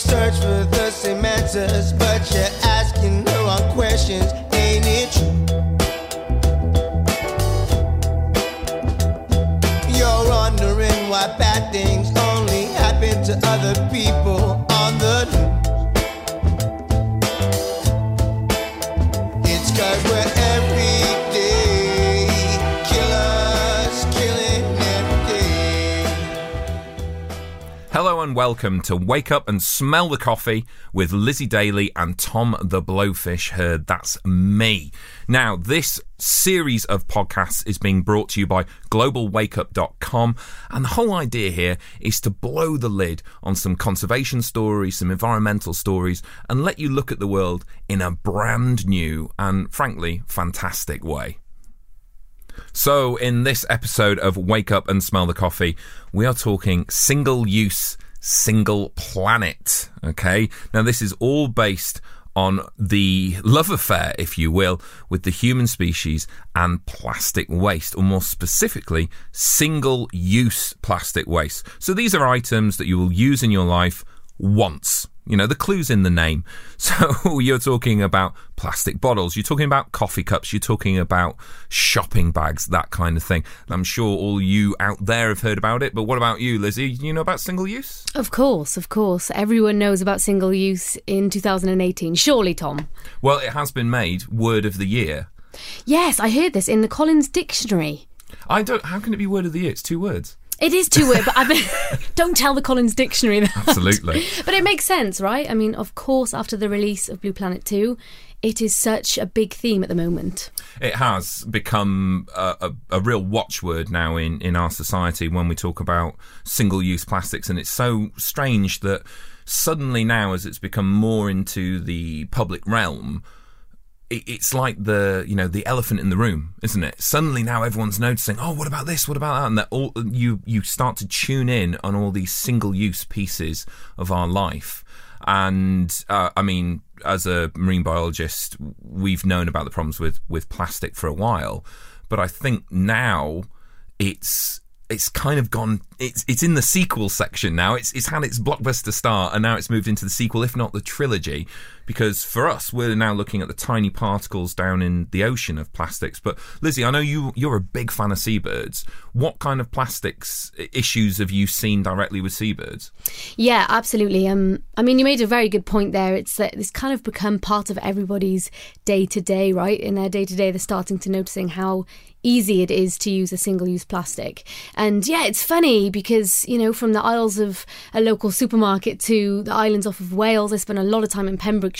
search for the same answers, but you're asking the wrong questions. And welcome to Wake Up and Smell the Coffee with Lizzie Daly and Tom the Blowfish Hird. That's me. Now, this series of podcasts is being brought to you by globalwakeup.com and the whole idea here is to blow the lid on some conservation stories, some environmental stories and let you look at the world in a brand new and frankly fantastic way. So, in this episode of Wake Up and Smell the Coffee, we are talking single use, single planet. Okay. Now, this is all based on the love affair, if you will, with the human species and plastic waste, or more specifically, single use plastic waste. So, these are items that you will use in your life once. You know, the clue's in the name. So you're talking about plastic bottles, you're talking about coffee cups, you're talking about shopping bags, that kind of thing. I'm sure all you out there have heard about it, but what about you, Lizzie? You know about single use? Of course, of course. Everyone knows about single use in 2018. Surely, Tom. Well, it has been made word of the year. Yes, I heard this in the Collins Dictionary. I don't. How can it be word of the year? It's two words. It is too weird, but I mean, don't tell the Collins Dictionary that. Absolutely. But it makes sense, right? I mean, of course, after the release of Blue Planet 2, it is such a big theme at the moment. It has become a, a, a real watchword now in, in our society when we talk about single use plastics. And it's so strange that suddenly now, as it's become more into the public realm, it's like the you know the elephant in the room, isn't it? Suddenly now everyone's noticing. Oh, what about this? What about that? And that all you you start to tune in on all these single use pieces of our life. And uh, I mean, as a marine biologist, we've known about the problems with with plastic for a while, but I think now it's it's kind of gone it's it's in the sequel section now it's it's had its blockbuster start and now it's moved into the sequel if not the trilogy because for us we're now looking at the tiny particles down in the ocean of plastics but Lizzie I know you you're a big fan of seabirds what kind of plastics issues have you seen directly with seabirds Yeah, absolutely. Um, I mean, you made a very good point there. It's that it's kind of become part of everybody's day to day, right? In their day to day, they're starting to noticing how easy it is to use a single use plastic. And yeah, it's funny because, you know, from the aisles of a local supermarket to the islands off of Wales, I spent a lot of time in Pembrokeshire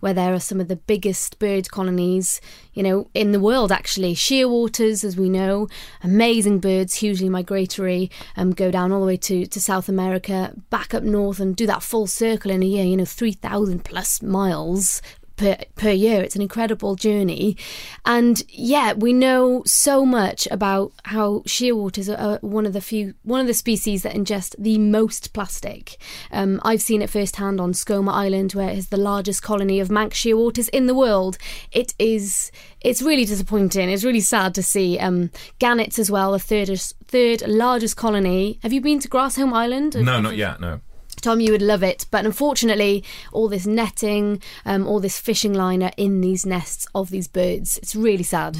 where there are some of the biggest bird colonies, you know, in the world actually. Shearwaters, as we know, amazing birds, hugely migratory, um, go down all the way to, to South America, back up north and do that full circle in a year, you know, 3,000 plus miles per, per year. It's an incredible journey. And yeah, we know so much about how shearwaters are, one of the few, one of the species that ingest the most plastic. Um, I've seen it firsthand on Skomer Island, where it is the largest colony of Manx shearwaters in the world. It is, it's really disappointing. It's really sad to see. Um, gannets as well, the third, third largest colony. Have you been to Grassholm Island? no not yet no Tom, you would love it. But unfortunately, all this netting, um, all this fishing line are in these nests of these birds. It's really sad.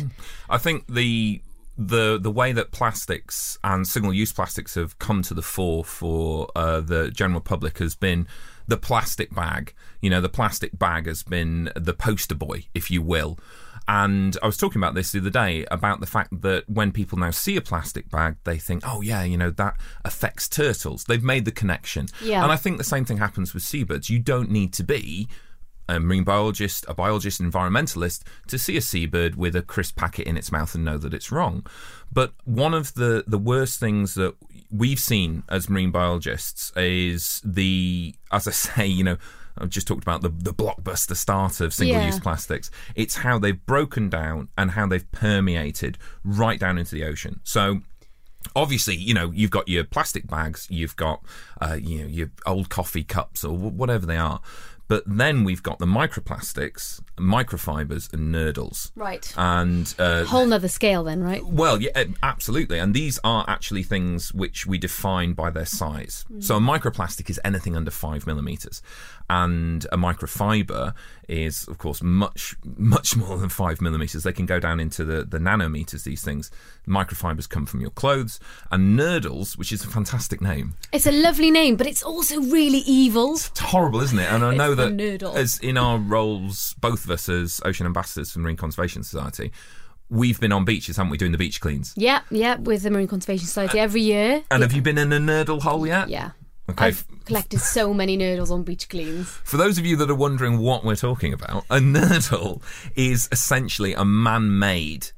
I think the the the way that plastics and single use plastics have come to the fore for uh, the general public has been the plastic bag. You know, the plastic bag has been the poster boy, if you will. And I was talking about this the other day about the fact that when people now see a plastic bag, they think, oh, yeah, you know, that affects turtles. They've made the connection. Yeah. And I think the same thing happens with seabirds. You don't need to be a marine biologist, a biologist, an environmentalist to see a seabird with a crisp packet in its mouth and know that it's wrong. But one of the, the worst things that we've seen as marine biologists is the, as I say, you know, I've just talked about the, the blockbuster start of single use Yeah. plastics. It's how they've broken down and how they've permeated right down into the ocean. So obviously, you know, you've got your plastic bags, you've got, uh, you know, your old coffee cups or wh- whatever they are. But then we've got the microplastics, microfibers, and nurdles. Right. And uh, Whole nother scale then, right? well, yeah, eh, absolutely. And these are actually things which we define by their size. So a microplastic is anything under five millimeters, and a microfiber is, of course, much much more than five millimeters. They can go down into the the nanometers. These things. Microfibers come from your clothes, and nurdles, which is a fantastic name. It's a lovely name, but it's also really evil. It's horrible, isn't it? And I know that as in our roles, both of us as ocean ambassadors for Marine Conservation Society, we've been on beaches, haven't we, doing the beach cleans? Yeah, yeah, with the Marine Conservation Society uh, every year. And have you been in a nurdle hole yet? Yeah. Okay. I've collected so many nurdles on beach cleans. For those of you that are wondering what we're talking about, a nurdle is essentially a man made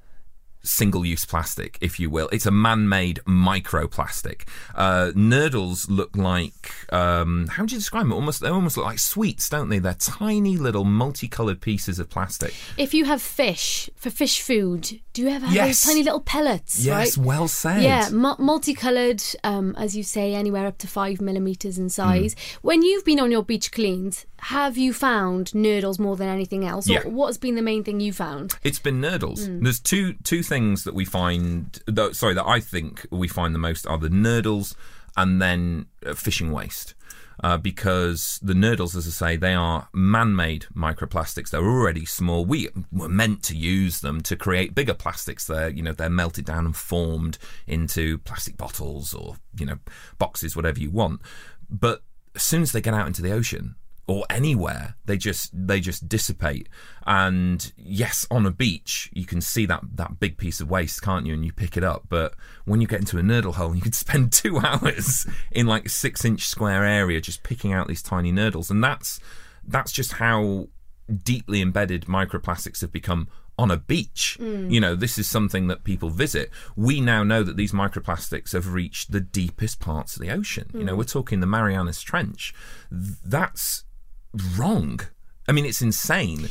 single use plastic, if you will. It's a man made microplastic. Uh, nurdles look like, um, how would you describe them? Almost, they almost look like sweets, don't they? They're tiny little multicoloured pieces of plastic. If you have fish for fish food, do you ever have Yes. those tiny little pellets? Yes, right? well said. Yeah, mu- multicolored, um, as you say, anywhere up to five millimeters in size. When you've been on your beach cleans, have you found nurdles more than anything else? Yeah. What has been the main thing you found? It's been nurdles. Mm. There's two two things that we find. Though, sorry, that I think we find the most are the nurdles and then uh, fishing waste. Uh, because the nurdles, as I say, they are man-made microplastics. They're already small. We were meant to use them to create bigger plastics. They're you know they're melted down and formed into plastic bottles or you know boxes, whatever you want. But as soon as they get out into the ocean, or anywhere they just they just dissipate and yes on a beach you can see that that big piece of waste can't you and you pick it up but when you get into a nurdle hole you could spend two hours in like a six inch square area just picking out these tiny nurdles and that's that's just how deeply embedded microplastics have become on a beach. Mm. You know, this is something that people visit. We now know that these microplastics have reached the deepest parts of the ocean. You know, mm. we're talking the Marianas Trench. That's wrong. I mean, it's insane.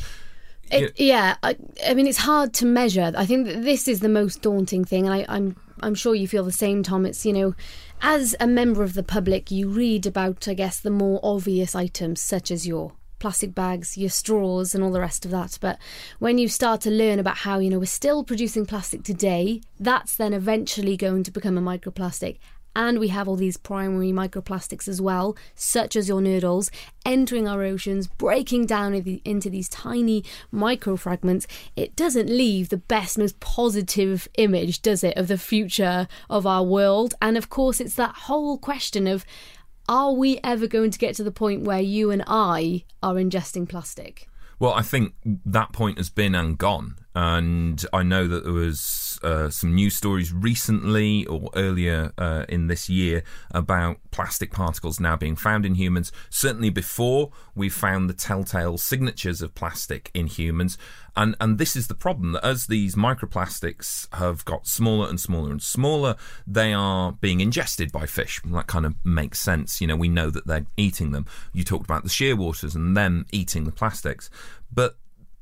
It, yeah, I, I mean, it's hard to measure. I think that this is the most daunting thing, and I, I'm I'm sure you feel the same, Tom. It's you know, as a member of the public, you read about, I guess, the more obvious items such as your plastic bags, your straws, and all the rest of that. But when you start to learn about how you know we're still producing plastic today, that's then eventually going to become a microplastic. And we have all these primary microplastics as well, such as your nurdles, entering our oceans, breaking down into these tiny microfragments. It doesn't leave the best, most positive image, does it, of the future of our world? And of course, it's that whole question of are we ever going to get to the point where you and I are ingesting plastic? Well, I think that point has been and gone. And I know that there was uh, some news stories recently or earlier uh, in this year about plastic particles now being found in humans. Certainly before we found the telltale signatures of plastic in humans. And, and this is the problem that as these microplastics have got smaller and smaller and smaller, they are being ingested by fish. That kind of makes sense. You know, we know that they're eating them. You talked about the shearwaters and them eating the plastics. But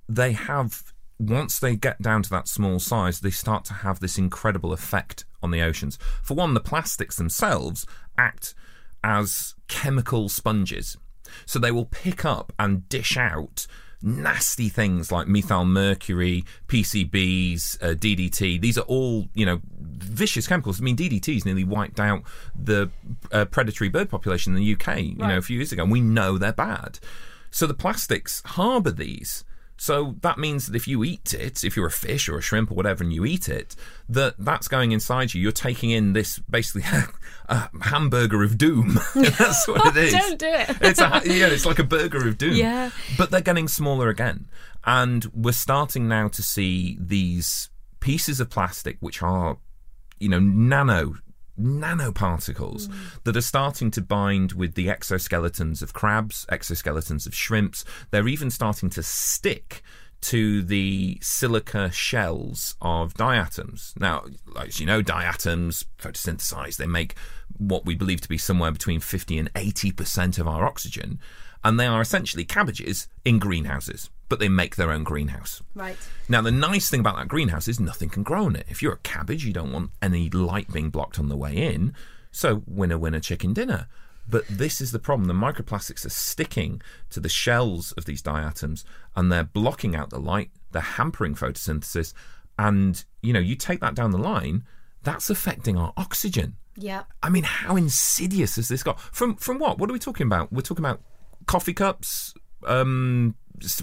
they have once they get down to that small size, they start to have this incredible effect on the oceans. For one, the plastics themselves act as chemical sponges. So they will pick up and dish out nasty things like methyl mercury, PCBs, uh, DDT. These are all, you know, vicious chemicals. I mean, DDT DDT's nearly wiped out the uh, predatory bird population in the UK, you know, a few years ago. And we know they're bad. So the plastics harbour these. So that means that if you eat it, if you're a fish or a shrimp or whatever, and you eat it, that that's going inside you. You're taking in this basically a hamburger of doom. that's what it is. Don't do it. it's a, yeah, it's like a burger of doom. Yeah. But they're getting smaller again, and we're starting now to see these pieces of plastic which are, you know, nano nanoparticles that are starting to bind with the exoskeletons of crabs, exoskeletons of shrimps. They're even starting to stick to the silica shells of diatoms. Now, as you know, diatoms photosynthesize, they make what we believe to be somewhere between 50 and 80% of our oxygen, and they are essentially cabbages in greenhouses, but they make their own greenhouse. Right. Now, the nice thing about that greenhouse is nothing can grow in it. If you're a cabbage, you don't want any light being blocked on the way in. So, winner, winner, chicken dinner. But this is the problem. The microplastics are sticking to the shells of these diatoms and they're blocking out the light, they're hampering photosynthesis. And, you know, you take that down the line, that's affecting our oxygen. Yeah. I mean, how insidious has this got? From from what? What are we talking about? We're talking about coffee cups, um,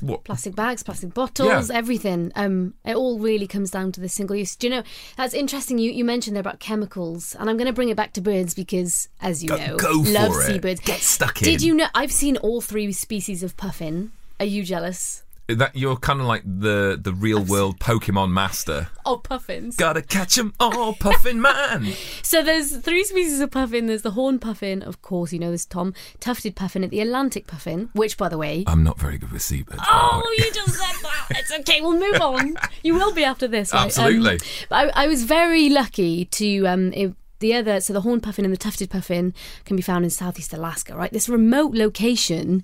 what? Plastic bags, plastic bottles, Yeah. everything. Um, it all really comes down to the single use. Do you know that's interesting? You you mentioned there about chemicals, and I'm going to bring it back to birds because, as you Go- know, go love it. seabirds. Get stuck in. Did you know? I've seen all three species of puffin. Are you jealous? That you're kind of like the the real world Pokemon master. Oh, puffins. Gotta catch 'em all, Puffin Man. So there's three species of puffin. There's the horn puffin, of course, you know this, Tom. Tufted puffin at the Atlantic puffin, which, by the way, I'm not very good with seabirds. Oh, you just said that. It's okay. We'll move on. You will be after this, right? Absolutely. Um, but I, I was very lucky to um, it, the other. So the horned puffin and the tufted puffin can be found in southeast Alaska, right? This remote location.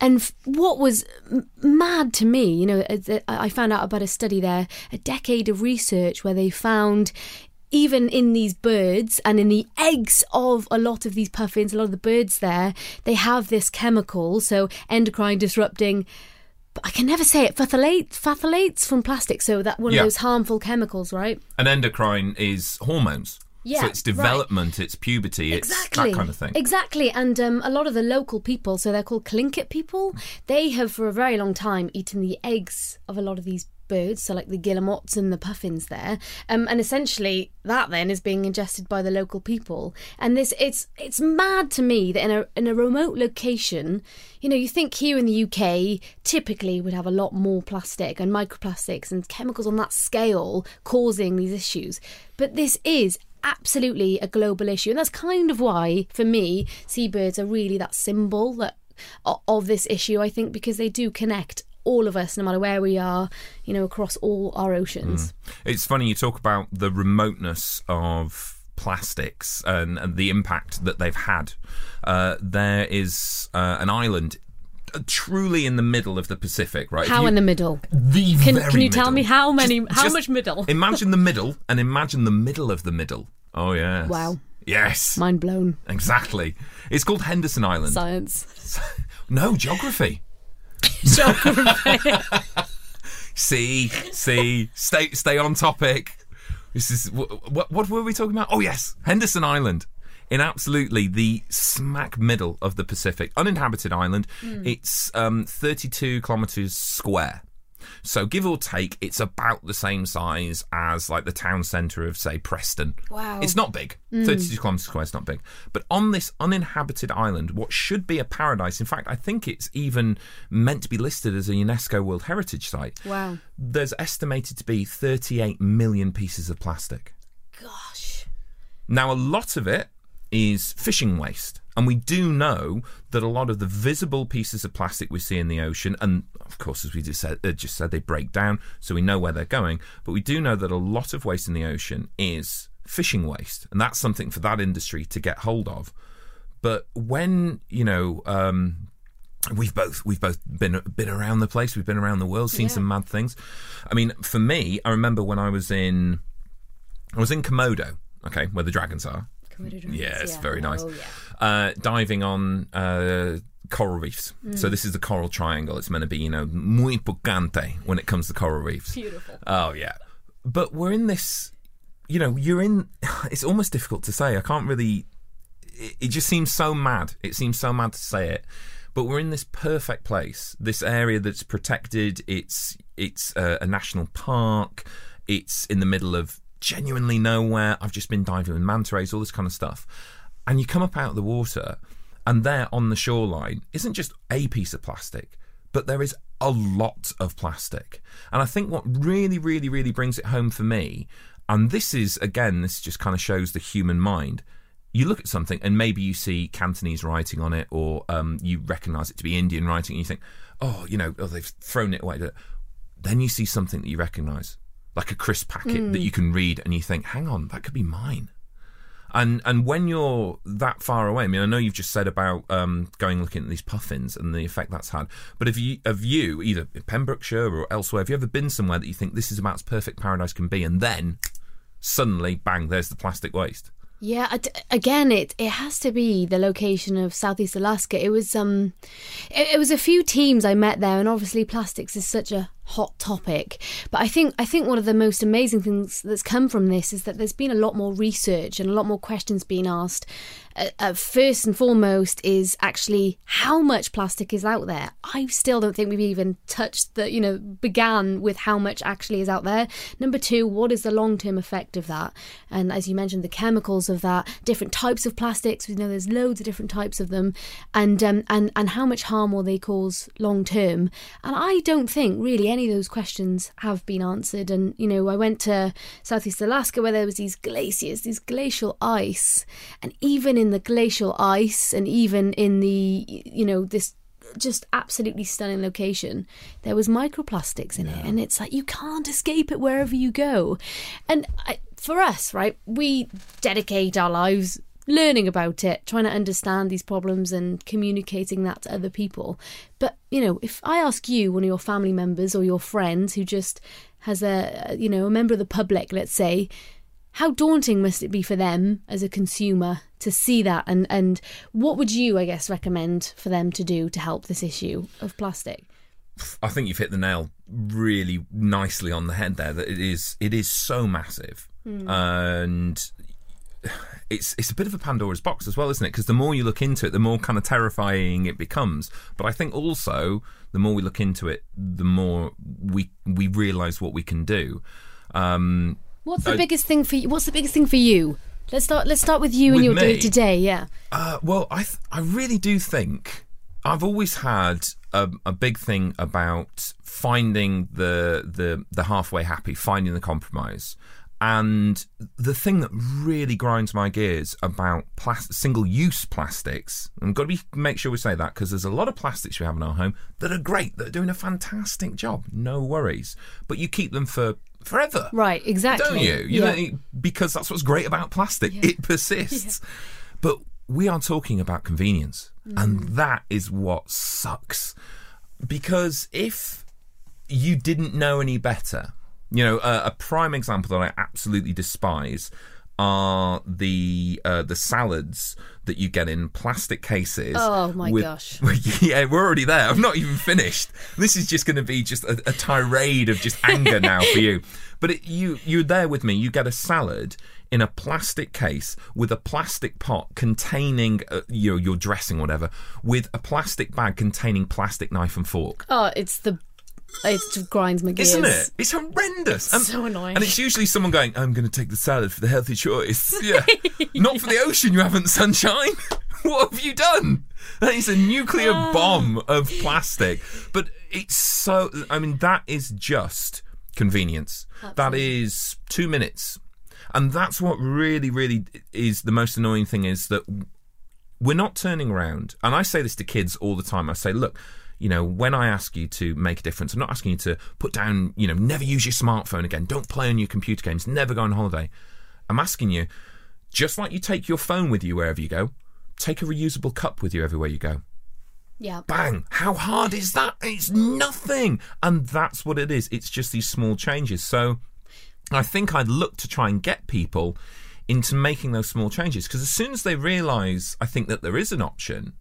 And f- what was m- mad to me, you know, I found out about a study there, a decade of research where they found even in these birds and in the eggs of a lot of these puffins, a lot of the birds there, they have this chemical, so endocrine disrupting. I can never say it. Phthalates, phthalates from plastic. So that one Yeah. of those harmful chemicals, right? An endocrine is hormones. Yeah, So it's right. development, it's puberty, it's Exactly. that kind of thing. Exactly. And um, a lot of the local people, so they're called Tlingit people, they have for a very long time eaten the eggs of a lot of these birds, so like the guillemots and the puffins there. Um, and essentially that then is being ingested by the local people. And this it's it's mad to me that in a in a remote location, you know, you think here in the UK typically would have a lot more plastic and microplastics and chemicals on that scale causing these issues. But this is absolutely a global issue. And that's kind of why for me seabirds are really that symbol that of this issue i think because they do connect all of us no matter where we are you know across all our oceans. It's funny you talk about the remoteness of plastics and, and the impact that they've had. Uh, there is uh, an island truly in the middle of the Pacific, right? How you- in the middle the Can- can you tell me how many- Just- how just much middle? Imagine the middle and imagine the middle of the middle. Oh yes. Wow. Yes. mind blown Exactly. It's called Henderson Island. science no geography. geography See, see, stay, stay on topic. This is what, what were we talking about? Oh yes, Henderson Island, in absolutely the smack middle of the Pacific, uninhabited island. It's um, 32 kilometers square. So give or take, it's about the same size as like the town centre of say Preston. Wow. It's not big. 32 kilometres square is not big. But on this uninhabited island, what should be a paradise, in fact, I think it's even meant to be listed as a UNESCO World Heritage Site. wow There's estimated to be 38 million pieces of plastic. gosh Now, a lot of it is fishing waste. And we do know that a lot of the visible pieces of plastic we see in the ocean, and of course, as we just said, uh, just said, they break down, so we know where they're going. But we do know that a lot of waste in the ocean is fishing waste, and that's something for that industry to get hold of. But when you know, um, we've both we've both been been around the place, we've been around the world, seen Yeah. some mad things. I mean, for me, I remember when I was in I was in Komodo, okay, where the dragons are. Komodo dragons, Yeah, it's very nice. Oh, yeah. Uh, diving on uh, coral reefs. Mm. So this is the coral triangle. It's meant to be, you know, muy picante when it comes to coral reefs. beautiful Oh yeah, but we're in this. You know, you're in. It's almost difficult to say. I can't really. It, it just seems so mad. It seems so mad to say it, but we're in this perfect place. This area that's protected. It's it's uh, a national park. It's in the middle of genuinely nowhere. I've just been diving with manta rays, all this kind of stuff, and you come up out of the water, and there on the shoreline isn't just a piece of plastic but there is a lot of plastic. And I think what really, really, really brings it home for me, and this is, again, this just kind of shows the human mind. You look at something and maybe you see Cantonese writing on it, or um, you recognize it to be Indian writing, and you think, oh, you know, oh, they've thrown it away. Then you see something that you recognize, like a crisp packet that you can read, and you think, hang on, that could be mine. And and when you're that far away, I mean, I know you've just said about um, going looking at these puffins and the effect that's had. But have you, have you either in Pembrokeshire or elsewhere, have you ever been somewhere that you think this is about as perfect paradise can be, and then suddenly, bang, there's the plastic waste? Yeah, again, it it has to be the location of Southeast Alaska. It was um, it, it was a few teams I met there, and obviously plastics is such a hot topic. But I think I think one of the most amazing things that's come from this is that there's been a lot more research and a lot more questions being asked. Uh, uh, first and foremost is actually how much plastic is out there. I still don't think we've even touched the you know began with how much actually is out there. Number two, what is the long term effect of that? And as you mentioned, the chemicals of that, different types of plastics. We know there's loads of different types of them, and um, and and how much harm will they cause long term? And I don't think really any of those questions have been answered. And, you know, I went to Southeast Alaska where there was these glaciers, these glacial ice. And even in the glacial ice and even in the, you know, this just absolutely stunning location, there was microplastics in yeah. it. And it's like you can't escape it wherever you go. And I, for us, right, we dedicate our lives learning about it, trying to understand these problems and communicating that to other people. But, you know, if I ask you, one of your family members or your friends who just has a, you know, a member of the public, let's say, how daunting must it be for them as a consumer to see that and and what would you i guess recommend for them to do to help this issue of plastic i think you've hit the nail really nicely on the head there that it is it is so massive mm. and it's it's a bit of a Pandora's box as well, isn't it? Because the more you look into it, the more kind of terrifying it becomes. But I think also the more we look into it, the more we we realise what we can do. Um, what's the biggest thing for you? What's the biggest thing for you? Let's start. Let's start with you and your day to day. Yeah. Uh, well, I th- I really do think I've always had a, a, big thing about finding the the the halfway happy, finding the compromise. And the thing that really grinds my gears about plastic, single-use plastics, and we've got to be, make sure we say that because there's a lot of plastics we have in our home that are great, that are doing a fantastic job, no worries. But you keep them for forever, right? Exactly, don't you? you yeah. know, because that's what's great about plastic; yeah. it persists. Yeah. But we are talking about convenience, mm. and that is what sucks. Because if you didn't know any better you know, a prime example that I absolutely despise are the uh, the salads that you get in plastic cases. Oh my with, gosh! yeah, we're already there. I'm not even finished. This is just going to be just a, a, tirade of just anger now for you. But it, you you're there with me. You get a salad in a plastic case with a plastic pot containing uh, your your dressing, whatever, with a plastic bag containing plastic knife and fork. Oh, it's the it just grinds my gears. Isn't it? It's horrendous. And, so annoying. And it's usually someone going, I'm going to take the salad for the healthy choice. Yeah. yeah. Not for the ocean, you haven't, sunshine. what have you done? That is a nuclear ah. bomb of plastic. But it's so, I mean, that is just convenience. Absolutely. That is two minutes. And that's what really, really is the most annoying thing is that we're not turning around. And I say this to kids all the time. I say, look, you know, when I ask you to make a difference, I'm not asking you to put down, you know, never use your smartphone again, don't play on your computer games, never go on holiday. I'm asking you, just like you take your phone with you wherever you go, take a reusable cup with you everywhere you go. Yeah. Bang! How hard is that? It's nothing. And that's what it is. It's just these small changes. So I think I'd look to try and get people into making those small changes because as soon as they realize, I think that there is an option,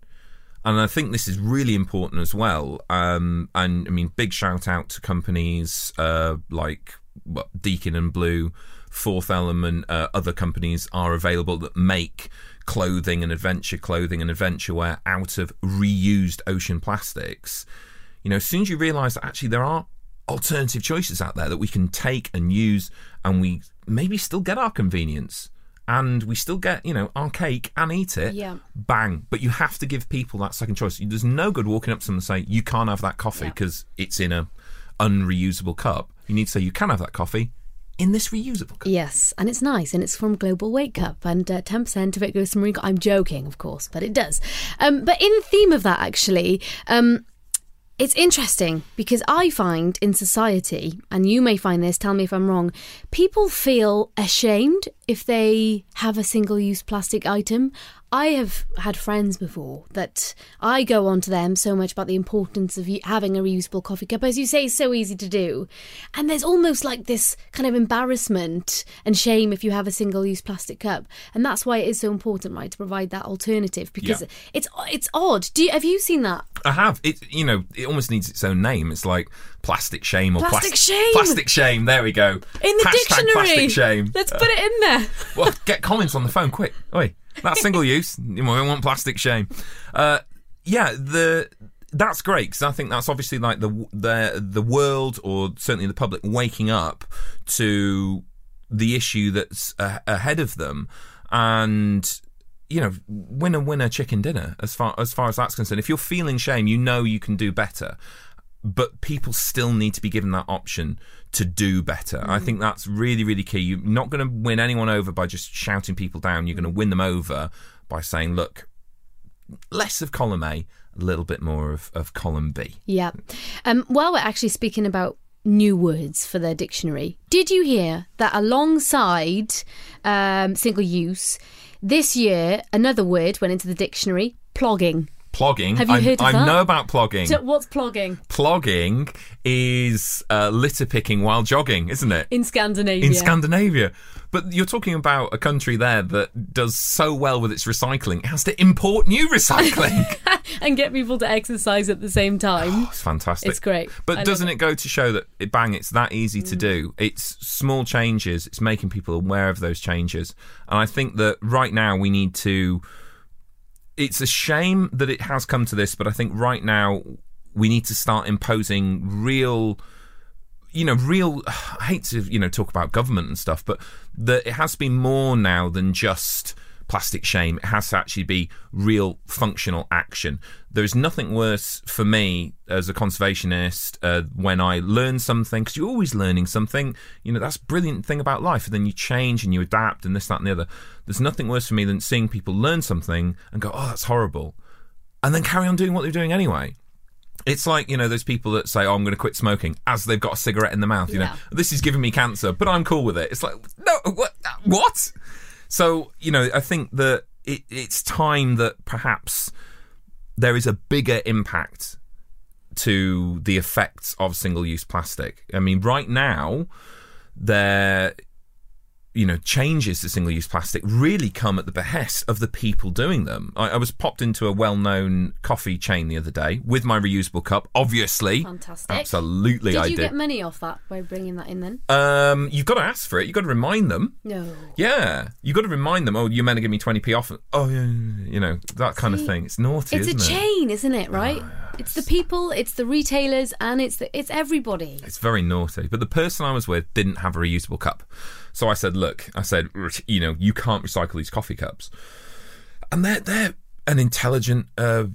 and I think this is really important as well. Um, and I mean, big shout out to companies uh, like well, Deakin and Blue, Fourth Element, uh, other companies are available that make clothing and adventure clothing and adventure wear out of reused ocean plastics. You know, as soon as you realise that actually there are alternative choices out there that we can take and use, and we maybe still get our convenience and we still get you know our cake and eat it yeah bang but you have to give people that second choice there's no good walking up to them and say you can't have that coffee because yeah. it's in a unreusable cup you need to say you can have that coffee in this reusable cup. Yes, and it's nice, and it's from Global Wake Cup, and uh, ten percent of it goes to Marine. I'm joking, of course, but it does. Um, but in theme of that, actually, um, It's interesting because I find in society, and you may find this, tell me if I'm wrong, people feel ashamed if they have a single use plastic item. I have had friends before that I go on to them so much about the importance of having a reusable coffee cup. As you say, it's so easy to do. And there's almost like this kind of embarrassment and shame if you have a single use plastic cup. And that's why it is so important, right, to provide that alternative because Yeah. it's it's odd. Do you, have you seen that? I have. It you know, it almost needs its own name. It's like plastic shame or Plastic plas- shame. Plastic shame. There we go. In the Hashtag dictionary. Plastic shame. Let's put it in there. well, get comments on the phone quick. Oi, that's single use. You know, we want plastic shame. Uh, yeah, the that's great because I think that's obviously like the the the world or certainly the public waking up to the issue that's a- ahead of them and you know winner winner chicken dinner as far as far as that's concerned if you're feeling shame you know you can do better but people still need to be given that option to do better. I think that's really, really key. You're not going to win anyone over by just shouting people down. You're going to win them over by saying, look, less of column A, a little bit more of, of column B. Yeah. Um, while we're actually speaking about new words for their dictionary, did you hear that alongside um, single use, this year another word went into the dictionary? Plogging. Plogging. Have you I, heard of I that? know about plogging. So what's plogging plogging is uh, litter picking while jogging, isn't it? in Scandinavia? in Scandinavia. But you're talking about a country there that does so well with its recycling. It has to import new recycling. and get people to exercise at the same time. It's fantastic. It's great. But I doesn't it. it go to show that it, bang, it's that easy to do? It's small changes. It's making people aware of those changes. And I think that right now we need to. It's a shame that it has come to this, but I think right now we need to start imposing real you know, real. I hate to you know talk about government and stuff, but that it has to be more now than just plastic shame. It has to actually be real functional action. There is nothing worse for me as a conservationist uh, when I learn something because you're always learning something. You know that's a brilliant thing about life, and then you change and you adapt and this, that, and the other. There's nothing worse for me than seeing people learn something and go, "Oh, that's horrible," and then carry on doing what they're doing anyway. It's like, you know, those people that say, oh, I'm going to quit smoking as they've got a cigarette in the mouth. You know, this is giving me cancer, but I'm cool with it. It's like, no, what? What? So, you know, I think that it, it's time that perhaps there is a bigger impact to the effects of single use plastic. I mean, right now, there you know, changes to single use plastic really come at the behest of the people doing them. I, I was popped into a well known coffee chain the other day with my reusable cup, obviously. Fantastic. Absolutely, Did I you did. get money off that by bringing that in then? um, you've got to ask for it. You've got to remind them. No. Yeah, you've got to remind them. Oh, you're meant to give me twenty p off. Oh, yeah, you know that kind of thing. It's naughty, It's a it? chain, isn't it? Right? It's the people, it's the retailers, and it's the, it's everybody. It's very naughty. But the person I was with didn't have a reusable cup. So I said, look, I said, you know, you can't recycle these coffee cups. And they're, they're an intelligent, uh,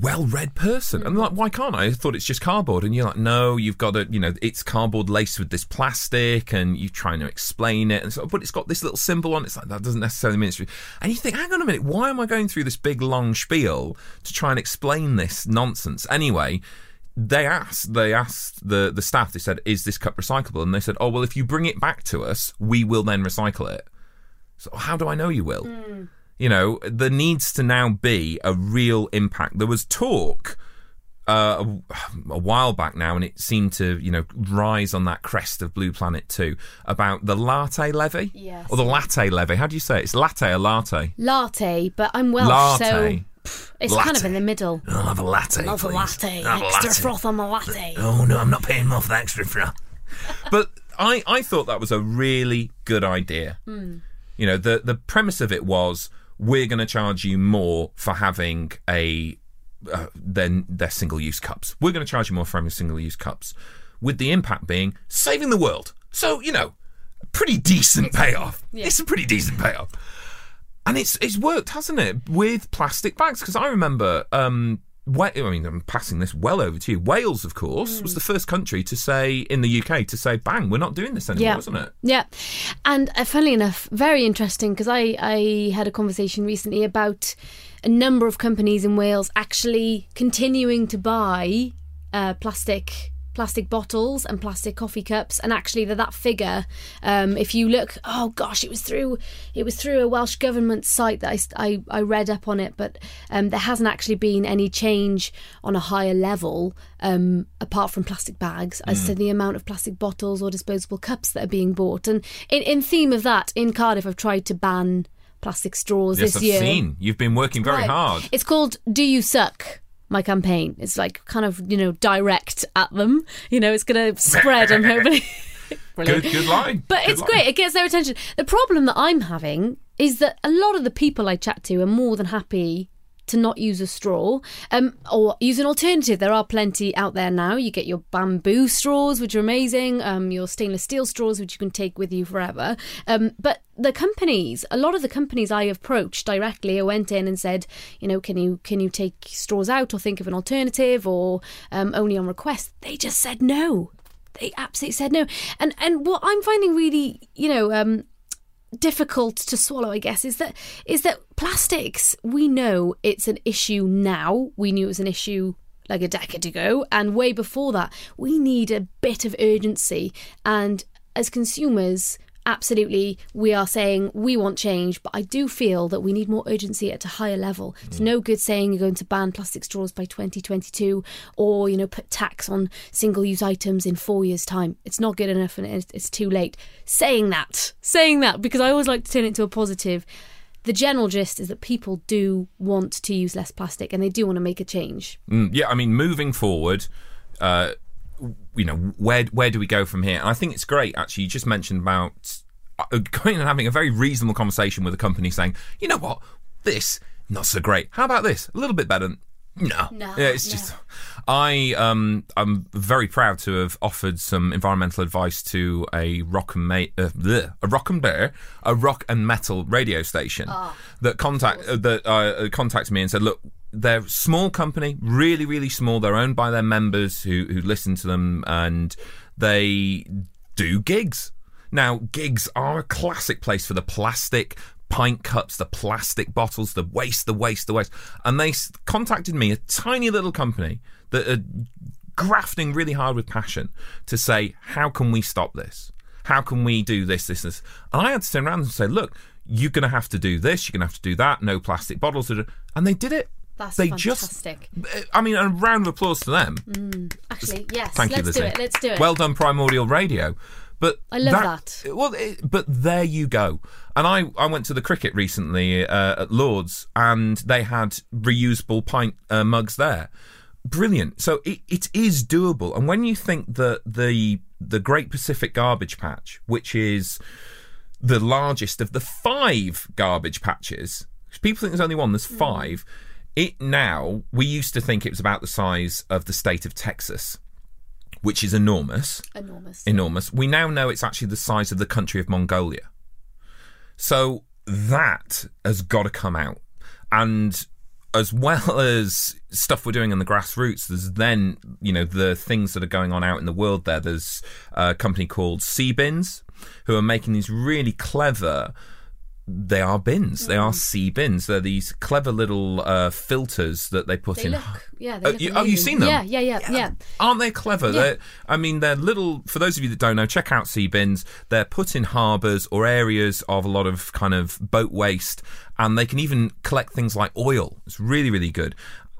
well-read person. And like, why can't I? I thought it's just cardboard. And you're like, no, you've got to, you know, it's cardboard laced with this plastic and you're trying to explain it. And so, but it's got this little symbol on it. It's like, that doesn't necessarily mean it's. And you think, hang on a minute, why am I going through this big long spiel to try and explain this nonsense? Anyway, they asked they asked the the staff they said is this cup recyclable and they said oh well if you bring it back to us we will then recycle it so how do i know you will you know there needs to now be a real impact there was talk uh, a, a while back now, and it seemed to, you know, rise on that crest of Blue Planet 2 about the latte levy, Yes. or the latte levy. How do you say it? It's latte or latte? Latte, but I'm Welsh, Latte. so pff, it's kind of in the middle. I'll have a latte. Love a please. latte, I'll have a extra latte. froth on my latte. Oh no, I'm not paying more for the extra froth. but I, I thought that was a really good idea. You know, the the premise of it was we're going to charge you more for having a uh, than their single use cups. We're going to charge you more for having single use cups, with the impact being saving the world. So you know, pretty decent payoff. It's a pretty decent payoff. And it's it's worked, hasn't it, with plastic bags? Because I remember, um, I mean, I'm passing this well over to you. Wales, of course, was the first country to say in the UK to say, "Bang, we're not doing this anymore," Yeah. wasn't it? Yeah, and uh, funnily enough, very interesting because I I had a conversation recently about a number of companies in Wales actually continuing to buy uh, plastic plastic bottles and plastic coffee cups and actually that that figure um, if you look oh gosh it was through it was through a Welsh government site that I, I, I read up on it but um, there hasn't actually been any change on a higher level um, apart from plastic bags as to the amount of plastic bottles or disposable cups that are being bought and in, in theme of that in Cardiff I've tried to ban plastic straws Yes, this I've year seen. You've been working very Right. hard. It's called Do You Suck? My campaign. It's like kind of, you know, direct at them. You know, it's going to spread, I'm hoping. Good, good line. But Good it's line. great. It gets their attention. The problem that I'm having is that a lot of the people I chat to are more than happy to not use a straw um, or use an alternative. There are plenty out there now. You get your bamboo straws, which are amazing, um, your stainless steel straws, which you can take with you forever. Um, but the companies, a lot of the companies I approached directly, I went in and said, you know, can you can you take straws out or think of an alternative or um, only on request? They just said no. They absolutely said no. And and what I'm finding really, you know, um, difficult to swallow, I guess, is that is that plastics. We know it's an issue now. We knew it was an issue like a decade ago, and way before that. We need a bit of urgency, and as consumers. Absolutely, we are saying we want change, but I do feel that we need more urgency at a higher level. It's no good saying you're going to ban plastic straws by 2022 or, you know, put tax on single use items in four years' time. It's not good enough and it's, it's too late. Saying that, saying that, because I always like to turn it to a positive. The general gist is that people do want to use less plastic and they do want to make a change. Mm, yeah, I mean, moving forward, uh, you know, where where do we go from here? And I think it's great. Actually, you just mentioned about uh, going and having a very reasonable conversation with a company, saying, you know what, this not so great. How about this? A little bit better. No, No, yeah, it's no. just. I um I'm very proud to have offered some environmental advice to a rock and ma- uh, bleh, a rock and bear a rock and metal radio station that contact uh, that uh, contacted me and said, look. They're a small company, really, really small. They're owned by their members who who listen to them, and they do gigs. Now, gigs are a classic place for the plastic pint cups, the plastic bottles, the waste, the waste, the waste. And they contacted me, a tiny little company that are grafting really hard with passion to say, how can we stop this? How can we do this, this, this? And I had to turn around and say, look, you're going to have to do this, you're going to have to do that, no plastic bottles. And they did it. That's they fantastic. just, I mean, a round of applause to them. Actually, yes, Thank you, let's Lizzie. do it. Let's do it. Well done, Primordial Radio. But I love that. Well, it, but there you go. And I, I went to the cricket recently uh, at Lords, and they had reusable pint uh, mugs there. Brilliant. So it, it is doable. And when you think that the the Great Pacific Garbage Patch, which is the largest of the five garbage patches. People think there's only one, there's five. It now, we used to think it was about the size of the state of Texas, which is enormous. Enormous. Enormous. We now know it's actually the size of the country of Mongolia. So that has got to come out. And as well as stuff we're doing in the grassroots, there's then, you know, the things that are going on out in the world there. There's a company called Seabins who are making these really clever they are bins. They are sea bins. They're these clever little uh, filters that they put They in. look, yeah. They Oh, you- oh, you've amazing. seen them? Yeah, yeah, yeah, yeah. Aren't they clever? Yeah. They're, I mean, they're little. For those of you that don't know, check out sea bins. They're put in harbours or areas of a lot of kind of boat waste, and they can even collect things like oil. It's really, really good.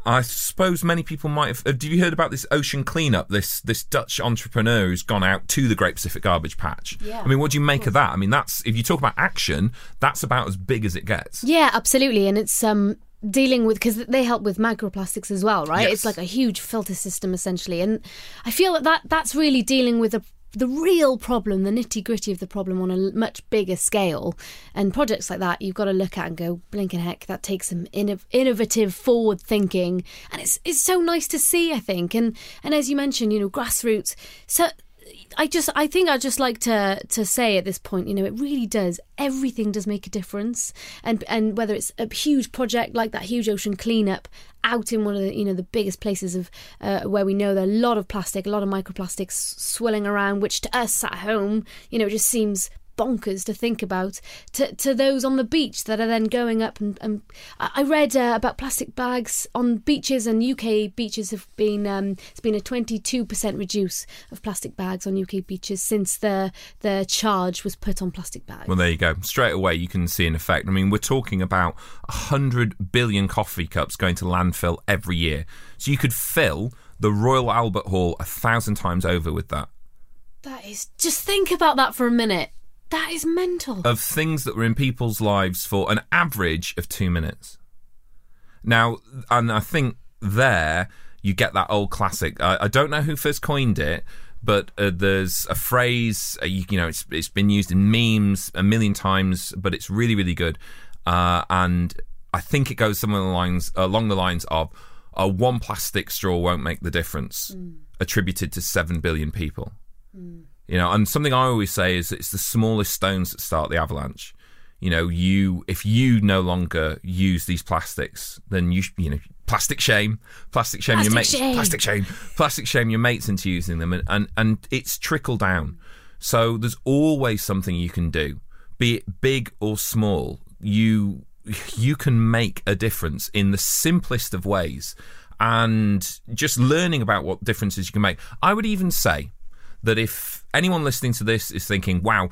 I suppose many people might have. Have you heard about this ocean cleanup? This this Dutch entrepreneur who's gone out to the Great Pacific Garbage Patch. Yeah. I mean, what do you make of that? I mean, that's if you talk about action, that's about as big as it gets. Yeah, absolutely, and it's um dealing with because they help with microplastics as well, right? Yes. It's like a huge filter system essentially, and I feel that, that that's really dealing with the the real problem, the nitty gritty of the problem on a much bigger scale. And projects like that, you've got to look at and go, blinking heck, that takes some inno- innovative, forward thinking, and it's it's so nice to see. I think, and and as you mentioned, you know, grassroots. So I just I think I'd just like to to say at this point, you know, it really does. Everything does make a difference, and and whether it's a huge project like that huge ocean cleanup out in one of the you know the biggest places of uh, where we know there are a lot of plastic, a lot of microplastics swirling around, which to us at home, you know, just seems bonkers to think about to, to those on the beach that are then going up and, and I read uh, about plastic bags on beaches and UK beaches have been um, it's been a 22% reduce of plastic bags on UK beaches since the the charge was put on plastic bags. Well, there you go. Straight away, you can see an effect. I mean, we're talking about 100 billion coffee cups going to landfill every year. So you could fill the Royal Albert Hall a thousand times over with that. that is just think about that for a minute. That is mental. Of things that were in people's lives for an average of two minutes. Now, and I think there you get that old classic. I, I don't know who first coined it, but uh, there's a phrase, uh, you, you know, it's, it's been used in memes a million times, but it's really, really good. Uh, and I think it goes somewhere along the lines, along the lines of uh, one plastic straw won't make the difference, attributed to 7 billion people. You know, and something I always say is it's the smallest stones that start the avalanche. You know, you if you no longer use these plastics, then you you know plastic shame, plastic shame your mates, Plastic shame. plastic shame, plastic shame your mates into using them, and, and and it's trickle down. So there's always something you can do, be it big or small. You you can make a difference in the simplest of ways, and just learning about what differences you can make. I would even say that if anyone listening to this is thinking, wow,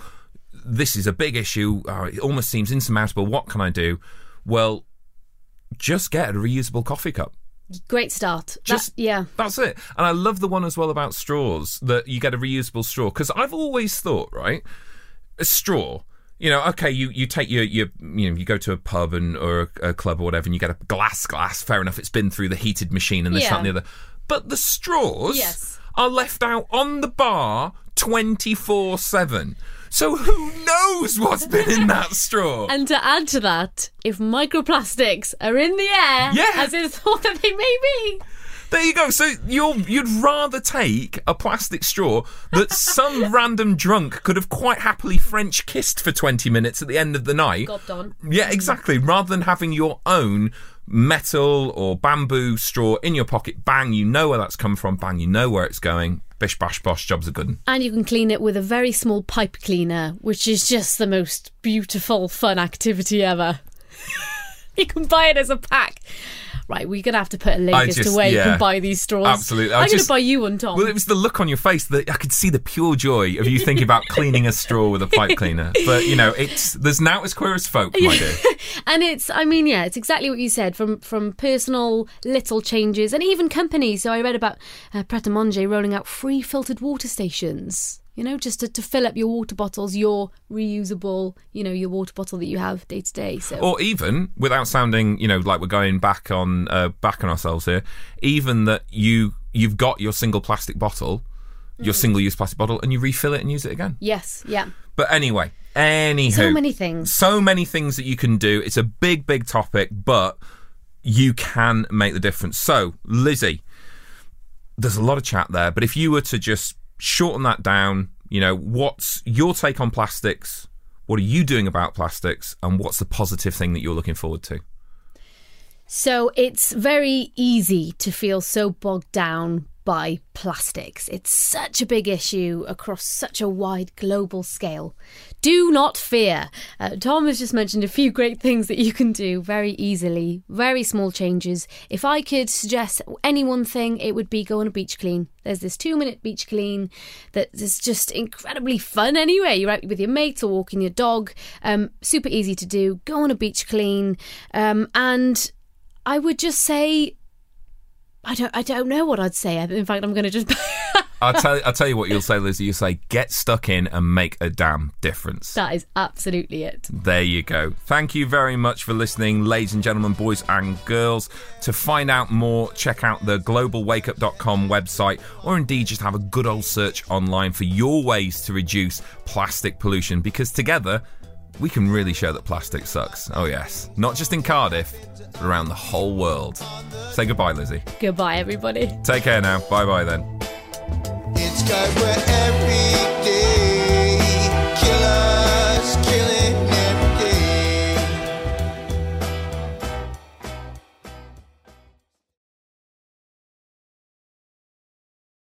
this is a big issue, uh, it almost seems insurmountable, what can I do? Well, just get a reusable coffee cup. Great start. That- Just yeah. That's it. And I love the one as well about straws that you get a reusable straw because I've always thought, right, a straw. You know, okay, you, you take your, your you know you go to a pub and or a, a club or whatever, and you get a glass glass. Fair enough, it's been through the heated machine and this Yeah. that and the other. But the straws Yes. Are left out on the bar twenty four seven. So who knows what's been in that straw? And to add to that, if microplastics are in the air, Yeah. as it's thought that they may be, There you go. So you're, you'd rather take a plastic straw that some random drunk could have quite happily French kissed for 20 minutes at the end of the night. got done. Yeah, exactly. Rather than having your own metal or bamboo straw in your pocket, bang, you know where that's come from, bang, you know where it's going. Bish bash bosh, jobs are good. And you can clean it with a very small pipe cleaner, which is just the most beautiful, fun activity ever. you can buy it as a pack. Right, we're gonna have to put a link as to where you can buy these straws. Absolutely. I I'm gonna buy you one, Tom. Well, it was the look on your face that I could see the pure joy of you thinking about cleaning a straw with a pipe cleaner. But you know, it's there's now as queer as folk, my dear. and it's i mean yeah it's exactly what you said from from personal little changes and even companies so i read about uh, pret a manger rolling out free filtered water stations you know just to, to fill up your water bottles your reusable you know your water bottle that you have day to day so. Or even without sounding you know like we're going back on uh, back on ourselves here even that you you've got your single plastic bottle Mm. your single use plastic bottle and you refill it and use it again. Yes yeah. But anyway anywho. So many things. So many things that you can do. It's a big big topic but you can make the difference. So lizzie there's a lot of chat there but if you were to just shorten that down you know what's your take on plastics what are you doing about plastics and what's the positive thing that you're looking forward to So it's very easy to feel so bogged down by plastics. It's such a big issue across such a wide global scale. Do not fear. Uh, Tom has just mentioned a few great things that you can do very easily, very small changes. If I could suggest any one thing, it would be go on a beach clean. There's this two minute beach clean that is just incredibly fun anyway. You're out with your mates or walking your dog. Um, super easy to do. Go on a beach clean. Um, and I would just say, I don't, I don't know what I'd say. In fact, I'm going to just. I'll tell, I'll tell you what you'll say, Lizzie. You'll say, get stuck in and make a damn difference. that is absolutely it. There you go. Thank you very much for listening, ladies and gentlemen, boys and girls. To find out more, check out the globalwakeup.com website or indeed just have a good old search online for your ways to reduce plastic pollution because together we can really show that plastic sucks. Oh, yes. Not just in Cardiff, but around the whole world. Say goodbye, Lizzie. Goodbye, everybody. Take care now. Bye bye then. It's cause we're everyday killers, killing